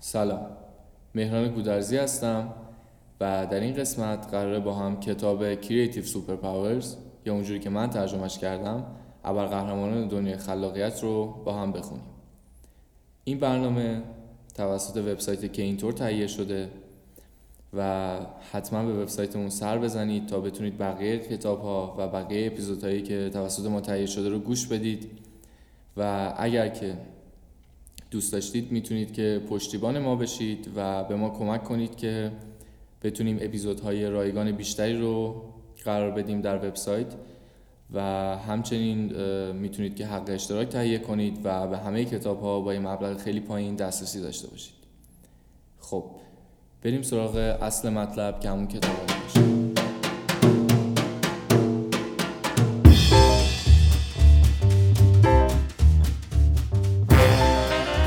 سلام. مهران گودرزی هستم و در این قسمت قراره با هم کتاب Creative Superpowers یا اونجوری که من ترجمهش کردم ابرقهرمانان دنیای خلاقیت رو با هم بخونیم. این برنامه توسط وبسایت کینتور تهیه شده و حتما به وبسایتمون سر بزنید تا بتونید بقیه کتاب ها و بقیه اپیزودهایی که توسط ما تهیه شده رو گوش بدید. و اگر که دوست داشتید می‌تونید که پشتیبان ما بشید و به ما کمک کنید که بتونیم اپیزودهای رایگان بیشتری رو قرار بدیم در وبسایت. و همچنین می‌تونید که حق اشتراک تهیه کنید و به همه کتاب ها با یه مبلغ خیلی پایین دسترسی داشته باشید. خب. بریم سراغ اصل مطلب که همون کتاب باشه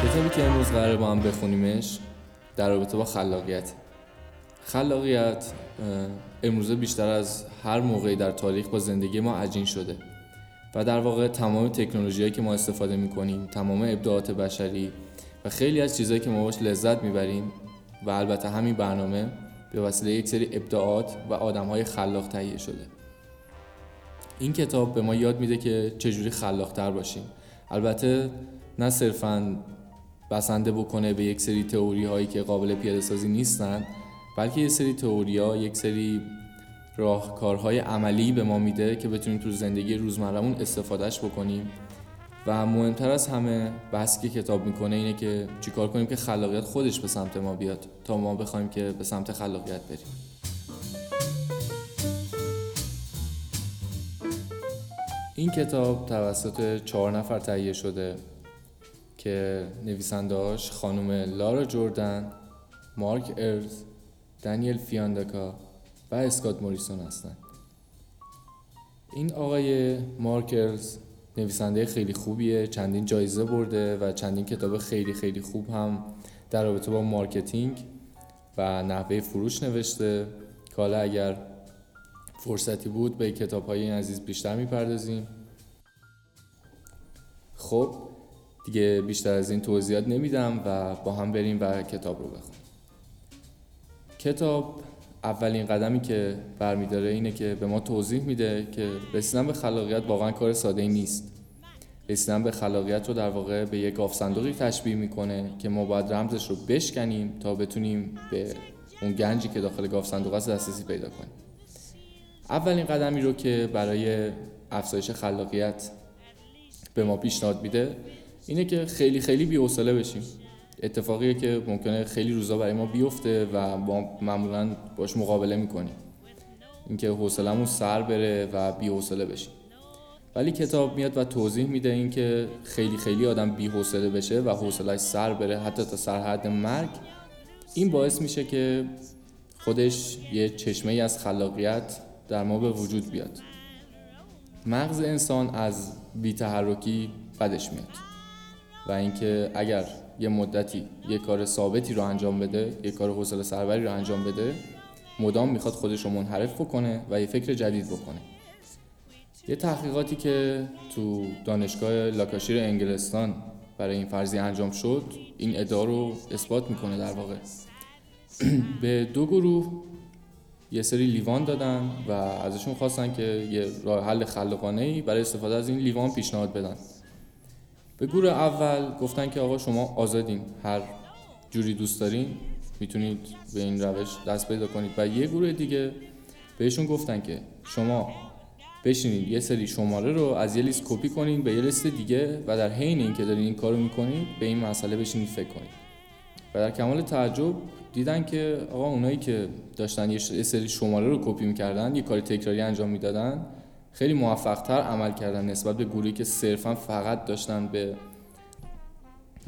کتابی که امروز قرار با هم بخونیمش در رابطه با خلاقیت. خلاقیت امروزه بیشتر از هر موقعی در تاریخ با زندگی ما عجین شده و در واقع تمام تکنولوژی که ما استفاده می کنیم تمام ابداعات بشری و خیلی از چیزهایی که ما باش لذت می‌بریم و البته همین برنامه به وسیله یک سری ابداعات و آدم های خلاق تهیه شده. این کتاب به ما یاد میده که چجوری خلاقتر باشیم. البته نه صرفا بسنده بکنه به یک سری تئوری هایی که قابل پیاده سازی نیستند بلکه یک سری تئوری ها یک سری راهکارهای عملی به ما میده که بتونیم تو زندگی روزمرهمون استفادهش بکنیم. و مهمتر از همه بحثی که کتاب می‌کنه اینه که چیکار کنیم که خلاقیت خودش به سمت ما بیاد تا ما بخوایم که به سمت خلاقیت بریم این کتاب توسط چهار نفر تهیه شده که نویسندهاش خانم لارا جوردن، مارک ارلز، دانیل فیاندکا و اسکات موریسون هستند. این آقای مارک ارلز نویسنده خیلی خوبیه چندین جایزه برده و چندین کتاب خیلی خیلی خوب هم در رابطه با marketing و نحوه فروش نوشته. که حالا اگر فرصتی بود به کتاب های این عزیز بیشتر می‌پردازیم. خب دیگه بیشتر از این توضیحات نمیدم و با هم بریم و کتاب رو بخونیم. کتاب اولین قدمی که برمیداره اینه که به ما توضیح میده که رسیدن به خلاقیت واقعا کار ساده نیست. رسیدن به خلاقیت رو در واقع به یک گاف صندوقی تشبیه می‌کنه که ما باید رمزش رو بشکنیم تا بتونیم به اون گنجی که داخل گاف صندوق است دسترسی پیدا کنیم. اولین قدمی رو که برای افزایش خلاقیت به ما پیشنهاد میده اینه که خیلی خیلی بی‌حوصله بشیم. اتفاقیه که ممکنه خیلی روزا برای ما بیفته و ما معمولا باش مقابله می‌کنیم. اینکه حوصلمون سر بره و بی‌حوصله بشیم. ولی کتاب میاد و توضیح میده اینکه خیلی خیلی آدم بی‌حوصله بشه و حوصلش سر بره حتی تا سرحد مرگ. این باعث میشه که خودش یه چشمه از خلاقیت در ما به وجود بیاد. مغز انسان از بیتحرکی بدش میاد. و اینکه اگر یه مدتی یه کار ثابتی رو انجام بده یه کار حوصله سربری رو انجام بده مدام می‌خواد خودش رو منحرف بکنه و یه فکر جدید بکنه. یه تحقیقاتی که تو دانشگاه لاکاشیر انگلستان برای این فرضی انجام شد این ادعا رو اثبات می‌کنه در واقع. به دو گروه یه سری لیوان دادن و ازشون خواستن که یه راه حل خلاقانه ای برای استفاده از این لیوان پیشنهاد بدن. به گروه اول گفتن که آقا شما آزادین هر جوری دوست دارین می‌تونید به این روش دست پیدا کنید. و یه گروه دیگه بهشون گفتن که شما بشینید یه سری شماره رو از یه لیست کپی کنید به یه لیست دیگه و در حین اینکه دارین این کارو می‌کنید به این مسئله بشینید فکر کنید و در کمال تعجب دیدن که آقا اونایی که داشتن یه سری شماره رو کپی می‌کردن یه کار تکراری انجام می‌دادن خیلی موفقتر عمل کردن نسبت به گروهی که صرفا فقط داشتن به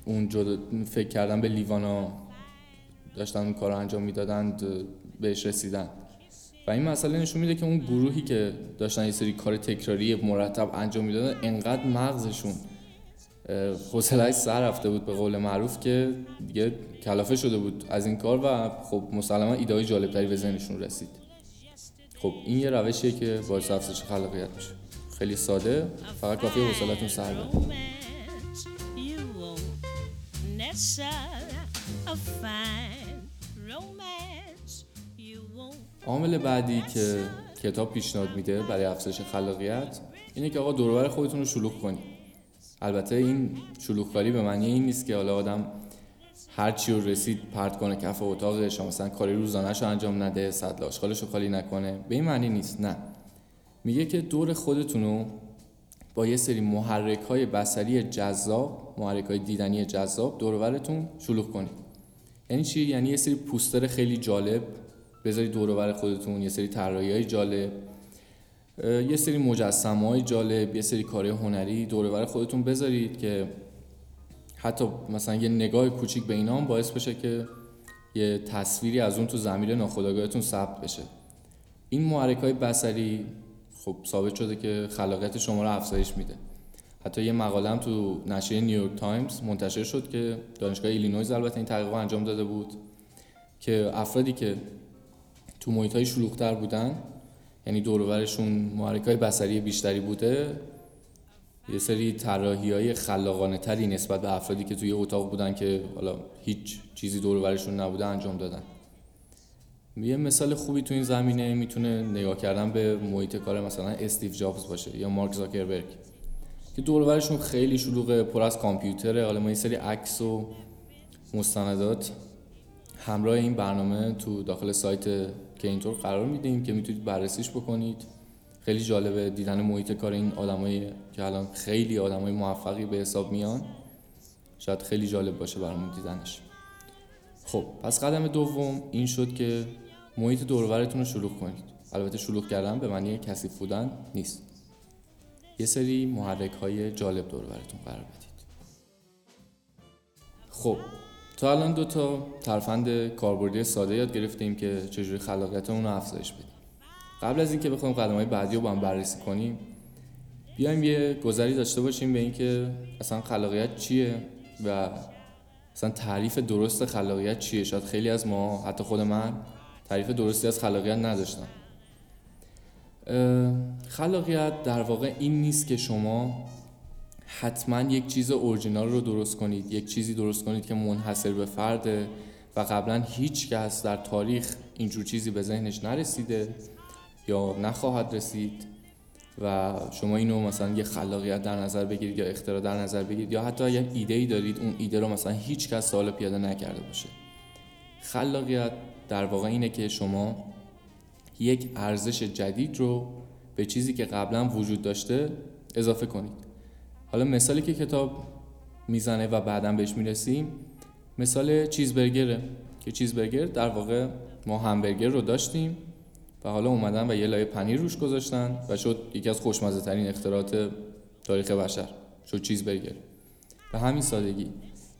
اون فکر کردن به لیوانا داشتن اون کار رو انجام می‌دادند بهش رسیدن. و این مسئله نشون میده که اون گروهی که داشتن یه سری کار تکراری مرتب انجام می‌دادن انقدر مغزشون حوصله‌اش سر رفته بود به قول معروف که دیگه کلافه شده بود از این کار و خب مسلما ایده های جالبتری به ذهنشون رسید. خب این یه روشیه که باعث افزایش خلاقیت میشه. خیلی ساده فقط کافی حوصلتون سر عامل بعدی که کتاب پیشنهاد میده برای افزایش خلاقیت اینه که آقا دوربر خودتون رو شلوغ کنید. البته این شلوغکاری به معنی این نیست که حالا آدم هر چی رو رسید پرت کنه کف اتاقش مثلا کاری روزانه‌ش رو انجام نده سطل آشغالش رو خالی نکنه. به این معنی نیست نه. میگه که دور خودتون با یه سری محرک های بصری جذاب محرک های دیدنی جذاب دورورتون شلوغ کنید. یعنی چی؟ یعنی یه سری پوستر خیلی جالب. بذارید دور خودتون یه سری طراحی های جالب یه سری مجسمه های جالب یه سری کارهای هنری دور خودتون بذارید که حتی مثلا یه نگاه کوچیک به اینا هم باعث بشه که یه تصویری از اون تو ضمیر ناخودآگاهتون ثبت بشه. این محرک های بصری خب ثابت شده که خلاقیت شما رو افزایش میده. حتی یه مقاله هم تو نشریه نیویورک تایمز منتشر شد که دانشگاه ایلینویز البته این تحقیق انجام داده بود که افرادی که تو محیط های شلوغتر بودن یعنی دورورشون محرک های بصری بیشتری بوده یه سری طراحی های خلاقانه تری نسبت به افرادی که توی اتاق بودن که حالا هیچ چیزی دورورشون نبوده انجام دادن. یه مثال خوبی تو این زمینه می‌تونه نگاه کردن به محیط کار مثلا استیو جابز باشه یا مارک زاکربرگ که دورورشون خیلی شلوغه پر از کامپیوتره. حالا ما یه سری عکس و مستندات همراه این برنامه تو داخل سایت که اینطور قرار میدیم که می‌تونید بررسیش بکنید. خیلی جالبه دیدن محیط کار این آدمایی که الان خیلی آدمای موفقی به حساب میان. شاید خیلی جالب باشه برامون دیدنش. خب پس قدم دوم این شد که محیط دورورتون رو شلوغ کنید. البته شلوغ کردن به معنی کثیف بودن نیست. یه سری محرک های جالب دورورتون قرار بدید. خب تا الان دو تا ترفند کاربردی ساده یاد گرفتیم که چجوری خلاقیتمون رو افزایش بدیم. قبل از اینکه بخوایم قدم های بعدی رو با هم بررسی کنیم بیایم یه گذری داشته باشیم به اینکه اصلا خلاقیت چیه و اصلا تعریف درست خلاقیت چیه؟ شاید خیلی از ما حتی خود من تعریف درستی از خلاقیت نداشتم. خلاقیت در واقع این نیست که شما حتما یک چیز اورجینال رو درست کنید یک چیزی درست کنید که منحصر به فرده و قبلا هیچ کس در تاریخ اینجور چیزی به ذهنش نرسیده یا نخواهد رسید. و شما اینو مثلا یه خلاقیت در نظر بگیرید یا اختراع در نظر بگیرید یا حتی یه ایده ای دارید اون ایده رو مثلا هیچ کس سال پیاده نکرده باشه. خلاقیت در واقع اینه که شما یک ارزش جدید رو به چیزی که قبلا وجود داشته اضافه کنید. حالا مثالی که کتاب می‌زنه و بعدا بهش می‌رسیم مثال چیزبرگره. که چیزبرگر در واقع ما همبرگر رو داشتیم. و حالا اومدن و یه لایه پنیر روش گذاشتن و شد یکی از خوشمزه ترین اختراعات تاریخ بشر. شد چیزبرگر به همین سادگی.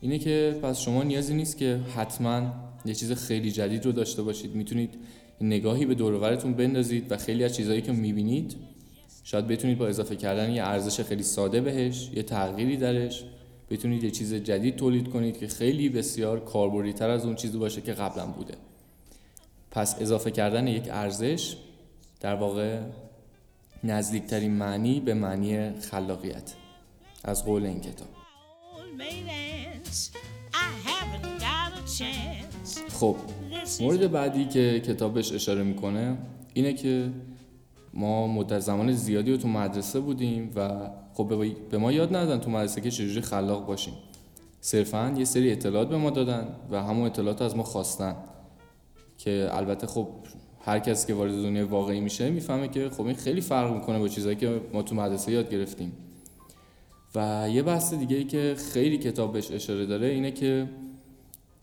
اینه که پس شما نیازی نیست که حتما یه چیز خیلی جدید رو داشته باشید. می‌تونید نگاهی به دور و برتون بندازید و خیلی از چیزهایی که می‌بینید شاید بتونید با اضافه کردن یه ارزش خیلی ساده بهش یه تغییری درش بتونید یه چیز جدید تولید کنید که خیلی بسیار کاربردی تر از اون چیزی باشه که قبلا بوده. پس اضافه کردن یک ارزش در واقع نزدیکترین معنی به معنی خلاقیت. از قول این کتاب. خب مورد بعدی که کتابش اشاره می‌کنه اینه که ما مدت زمان زیادی رو تو مدرسه بودیم و خب به- ما یاد ندادن تو مدرسه که چجوری خلاق باشیم. صرفا یه سری اطلاعات به ما دادن و همون اطلاعات از ما خواستن. که البته خب هر کسی که وارد دنیای واقعی میشه می‌فهمه که خب این خیلی فرق می‌کنه با چیزهایی که ما تو مدرسه یاد گرفتیم. و یه بحث دیگه ای که خیلی کتاب بهش اشاره داره اینه که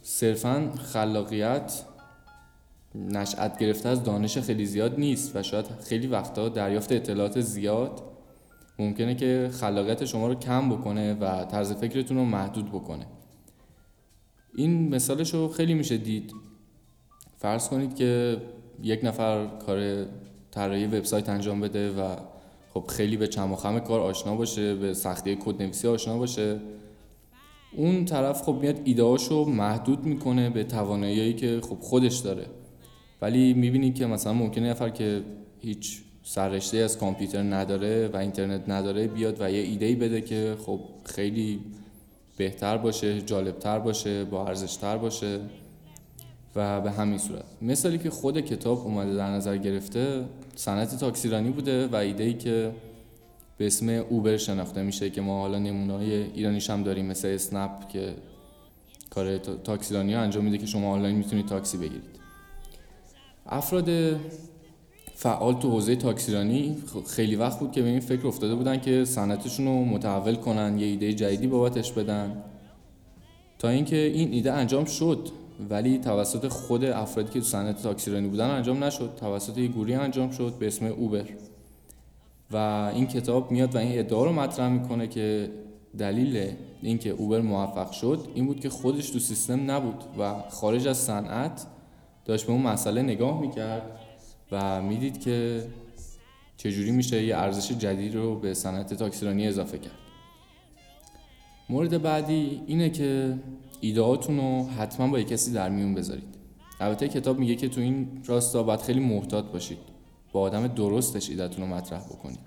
صرفا خلاقیت نشأت گرفته از دانش خیلی زیاد نیست و شاید خیلی وقتا دریافت اطلاعات زیاد ممکنه که خلاقیت شما رو کم بکنه و طرز فکرتون رو محدود بکنه. این مثالش رو خیلی میشه دید. فرض کنید که یک نفر کار طراحی وبسایت انجام بده و خب خیلی به چم و خم کار آشنا باشه به سختی کد نویسی آشنا باشه. اون طرف خب میاد ایدهاشو محدود می‌کنه به توانایی که خب خودش داره. ولی می‌بینی که مثلا ممکنه نفر که هیچ سررشته از کامپیوتر نداره و اینترنت نداره بیاد و یه ایده بده که خب خیلی بهتر باشه جالبتر باشه با ارزشتر باشه. و به همین صورت. مثالی که خود کتاب اومده در نظر گرفته صنعت تاکسیرانی بوده و ایده ای که به اسم اوبر شناخته میشه که ما حالا نمونه های ایرانیش هم داریم مثل اسنپ که کار تاکسیرانی انجام میده که شما آنلاین می‌تونید تاکسی بگیرید. افراد فعال تو حوزه تاکسیرانی خیلی وقت بود که به این فکر افتاده بودن که صنعتشون رو متحول کنن یه ایده جدیدی بابتش بدن. تا اینکه این ایده انجام شد. ولی توسط خود افرادی که تو صنعت تاکسیرانی بودن انجام نشد. توسط یه گوری انجام شد به اسم اوبر. و این کتاب میاد و این ادعا رو مطرح می‌کنه که دلیل اینکه اوبر موفق شد این بود که خودش تو سیستم نبود و خارج از صنعت داشت به اون مسئله نگاه می‌کرد و می‌دید که چجوری میشه یه ارزش جدید رو به صنعت تاکسیرانی اضافه کرد. مورد بعدی اینه که ایدهاتون رو حتما با یک کسی در میون بذارید. البته کتاب میگه که تو این راستا باید خیلی محتاط باشید. با آدم درستش ایدهتون رو مطرح بکنید.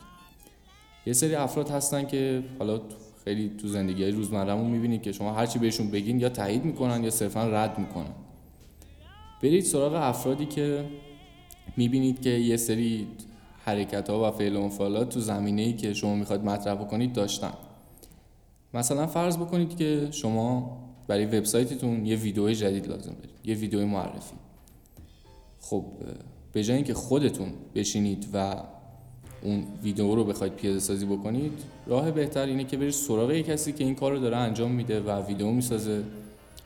یه سری افراد هستن که حالا خیلی تو زندگی های روزمرهمون می‌بینید که شما هرچی بهشون بگین یا تایید می‌کنن یا صرفا رد می‌کنن. برید سراغ افرادی که می‌بینید که یه سری حرکت ها و فعل و تو زمینه ای که شما می‌خواد مطرح بکنید داشتن. مثلا فرض بکنید که شما برای وبسایتتون یه ویدیو جدید لازم دارید. یه ویدیو معرفی. خب به جای اینکه خودتون بشینید و اون ویدیو رو بخواید پیاده سازی بکنید راه بهتر اینه که برید سراغ یه کسی که این کار رو داره انجام میده و ویدیو می‌سازه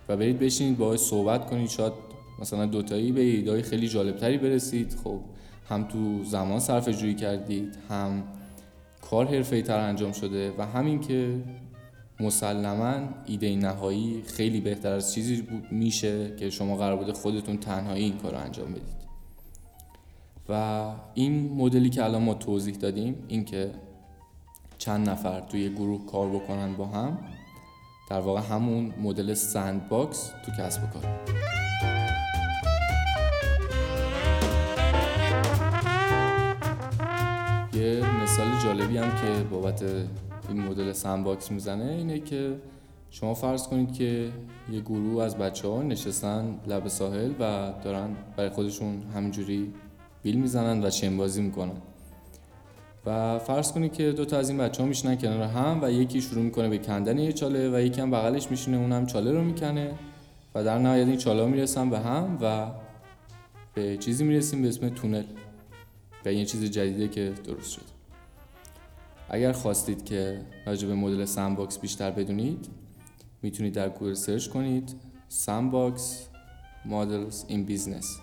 و برید بشینید باهاش صحبت کنید. شاید مثلا دوتایی به ایده خیلی جالبتری برسید. خب هم تو زمان صرف جویی کردید هم کار حرفه تر انجام شده و همین که مسلما ایده نهایی خیلی بهتر از چیزی میشه که شما قرار بوده خودتون تنهایی این کار رو انجام بدید. و این مدلی که الان ما توضیح دادیم اینکه چند نفر توی گروه کار بکنن با هم در واقع همون مدل sandbox تو کسب و کار. یه مثال جالبی هم که بابت این مدل sandbox می‌زنه اینه که شما فرض کنید که یه گروه از بچه ها نشستن لب ساحل و دارن برای خودشون همینجوری بیل می‌زنن و چین بازی می‌کنن. و فرض کنید که دو تا از این بچه ها میشنن کنار هم و یکی شروع می‌کنه به کندن یه چاله و یکی هم بغلش میشینه اونم چاله رو می‌کنه و در نهایت این چاله می‌رسن به هم و به چیزی می‌رسیم به اسم تونل و یه چیز جدیده که درست شد اگر خواستید که راجع به مدل سمباکس بیشتر بدونید می‌تونید در گوگل سرچ کنید sandbox models in business.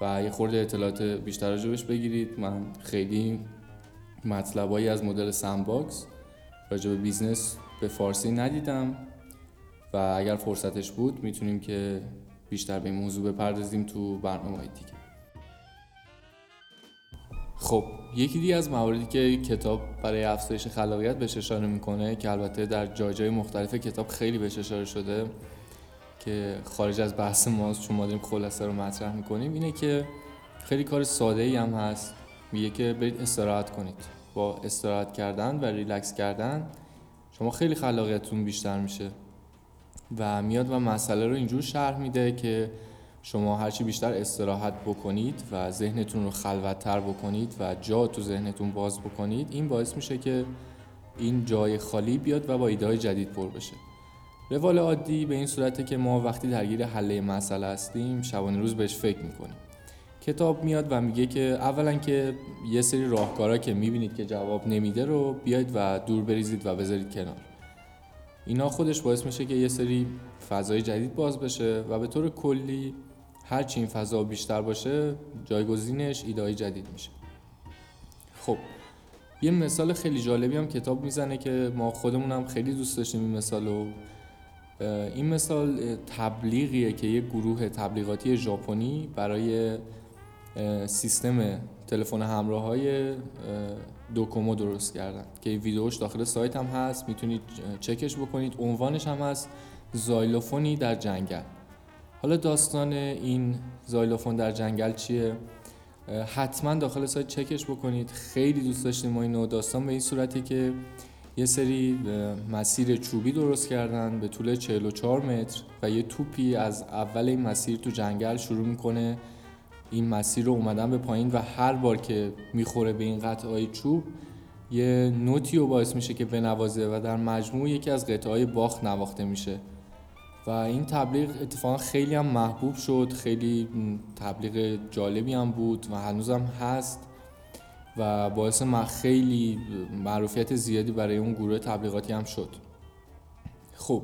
و یه خورده اطلاعات بیشتر راجبش بگیرید. من خیلی مطلبایی از مدل سمباکس راجع به business به فارسی ندیدم. و اگر فرصتش بود می‌تونیم که بیشتر به این موضوع بپردازیم تو برنامه دیگه. خب یکی دیگه از مواردی که کتاب برای افزایش خلاقیت بهش اشاره می‌کنه که البته در جای مختلف کتاب خیلی بهش اشاره شده که خارج از بحث ماست چون ما داریم خلاصه رو مطرح می‌کنیم اینه که خیلی کار ساده ای هم هست. میگه که برید استراحت کنید. با استراحت کردن و ریلکس کردن شما خیلی خلاقیتتون بیشتر میشه. و میاد و مسئله رو اینجور شرح میده که شما هرچی بیشتر استراحت بکنید و ذهنتون رو خلوتتر بکنید و جا تو ذهنتون باز بکنید این باعث میشه که این جای خالی بیاد و با ایده جدید پر بشه. روال عادی به این صورته که ما وقتی درگیر حل مسئله هستیم شبانه روز بهش فکر می‌کنیم. کتاب میاد و میگه که اولا که یه سری راهکارا که می‌بینید که جواب نمیده رو بیاید و دور بریزید و بذارید کنار. اینا خودش باعث میشه که یه سری فضای جدید باز بشه و به طور کلی هرچی این فضا بیشتر باشه جایگزینش ایده جدید میشه. خب یه مثال خیلی جالبی هم کتاب می‌زنه که ما خودمون هم خیلی دوست داشتیم این مثال و این مثال تبلیغیه که یه گروه تبلیغاتی ژاپنی برای سیستم تلفن همراه های دوکومو درست کردن. که ویدیوش داخل سایت هم هست می‌تونید چکش بکنید. عنوانش هم هست زایلوفونی در جنگل. حالا داستان این زایلوفون در جنگل چیه؟ حتما داخل سایت چکش بکنید. خیلی دوست داشتیم ما اینو داستان به این صورتی که یه سری مسیر چوبی درست کردن به طول 44 متر و یه توپی از اول این مسیر تو جنگل شروع می‌کنه. این مسیر رو اومدن به پایین و هر بار که می‌خوره به این قطعه چوب یه نوتی رو باعث میشه که بنوازه و در مجموع یکی از قطعه باخت نواخته میشه. و این تبلیغ اتفاقا خیلی هم محبوب شد خیلی تبلیغ جالبی هم بود و هنوزم هست و باعث ما خیلی معروفیت زیادی برای اون گروه تبلیغاتی هم شد. خب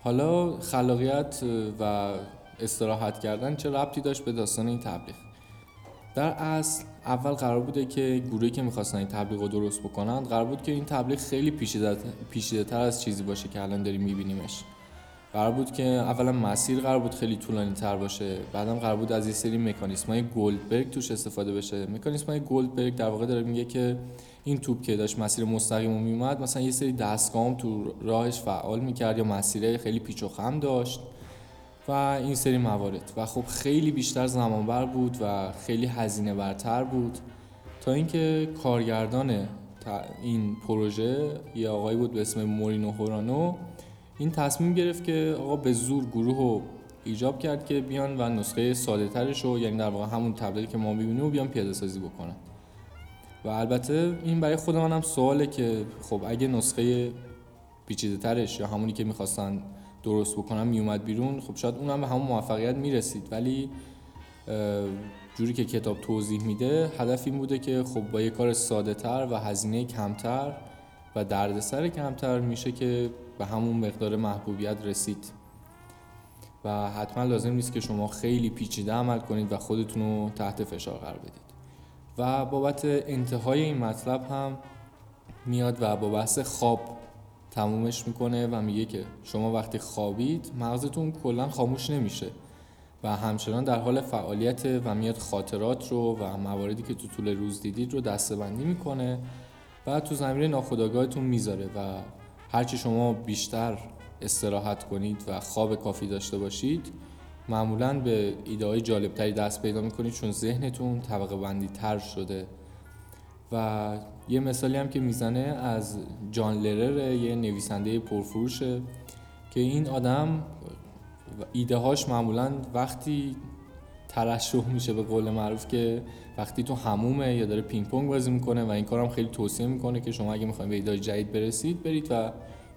حالا خلاقیت و استراحت کردن چه ربطی داشت به داستان این تبلیغ؟ در اصل اول قرار بوده که گروهی که می‌خواستن این تبلیغ رو درست بکنن قرار بود که این تبلیغ خیلی پیشیده تر از چیزی باشه که الان داریم میبینیمش. قرار بود که اولا مسیر قرار بود خیلی طولانی تر باشه بعدم قرار بود از یه سری مکانیسم های گولدبرگ توش استفاده بشه. مکانیسم های گولدبرگ در واقع داره میگه که این توپ که داشت مسیر مستقیم رو میومد مثلا یه سری دستگام تو راهش فعال می‌کرد یا مسیره خیلی پیچ و خم داشت و این سری موارد. و خب خیلی بیشتر زمان بر بود و خیلی هزینه برتر بود. تا اینکه کارگردان این پروژه یه آقایی بود به اسم مورینو هورانو این تصمیم گرفت که آقا به زور گروه رو ایجاب کرد که بیان و نسخه ساده ترش رو یعنی در واقع همون تبلیغی که ما می‌بینیم و بیان پیاده سازی بکنن. و البته این برای خود منم سواله که خب اگه نسخه پیچیده ترش یا همونی که می‌خواستن درست بکنن میومد بیرون خب شاید اونم به همون موفقیت می‌رسید. ولی جوری که کتاب توضیح میده هدف این بوده که خب با یه کار ساده تر و هزینه کمتر و دردسر کمتر میشه که به همون مقدار محبوبیت رسید. و حتما لازم نیست که شما خیلی پیچیده عمل کنید و خودتون رو تحت فشار قرار بدید. و بابت انتهای این مطلب هم میاد و با بحث خواب تمومش می‌کنه و میگه که شما وقتی خوابید مغزتون کلا خاموش نمیشه و همچنان در حال فعالیت و میاد خاطرات رو و مواردی که تو طول روز دیدید رو دستبندی می‌کنه و تو زمین ناخودآگاهتون می‌ذاره و هرچی شما بیشتر استراحت کنید و خواب کافی داشته باشید معمولا به ایده های جالبتری دست پیدا می‌کنید چون ذهنتون طبقه بندی تر شده. و یه مثالی هم که می‌زنه از جان لرر یه نویسنده پرفروشه که این آدم ایده هاش معمولا وقتی ترشح میشه به قول معروف که وقتی تو همومه یا داره پینگ پونگ بازی می‌کنه و این کارم خیلی توصیه می‌کنه که شما اگه می‌خواید به ایده جدید برسید برید و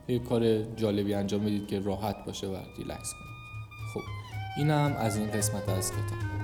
یه کار جالبی انجام بدید که راحت باشه و ریلکس کنید. خب اینم از این قسمت از کتاب.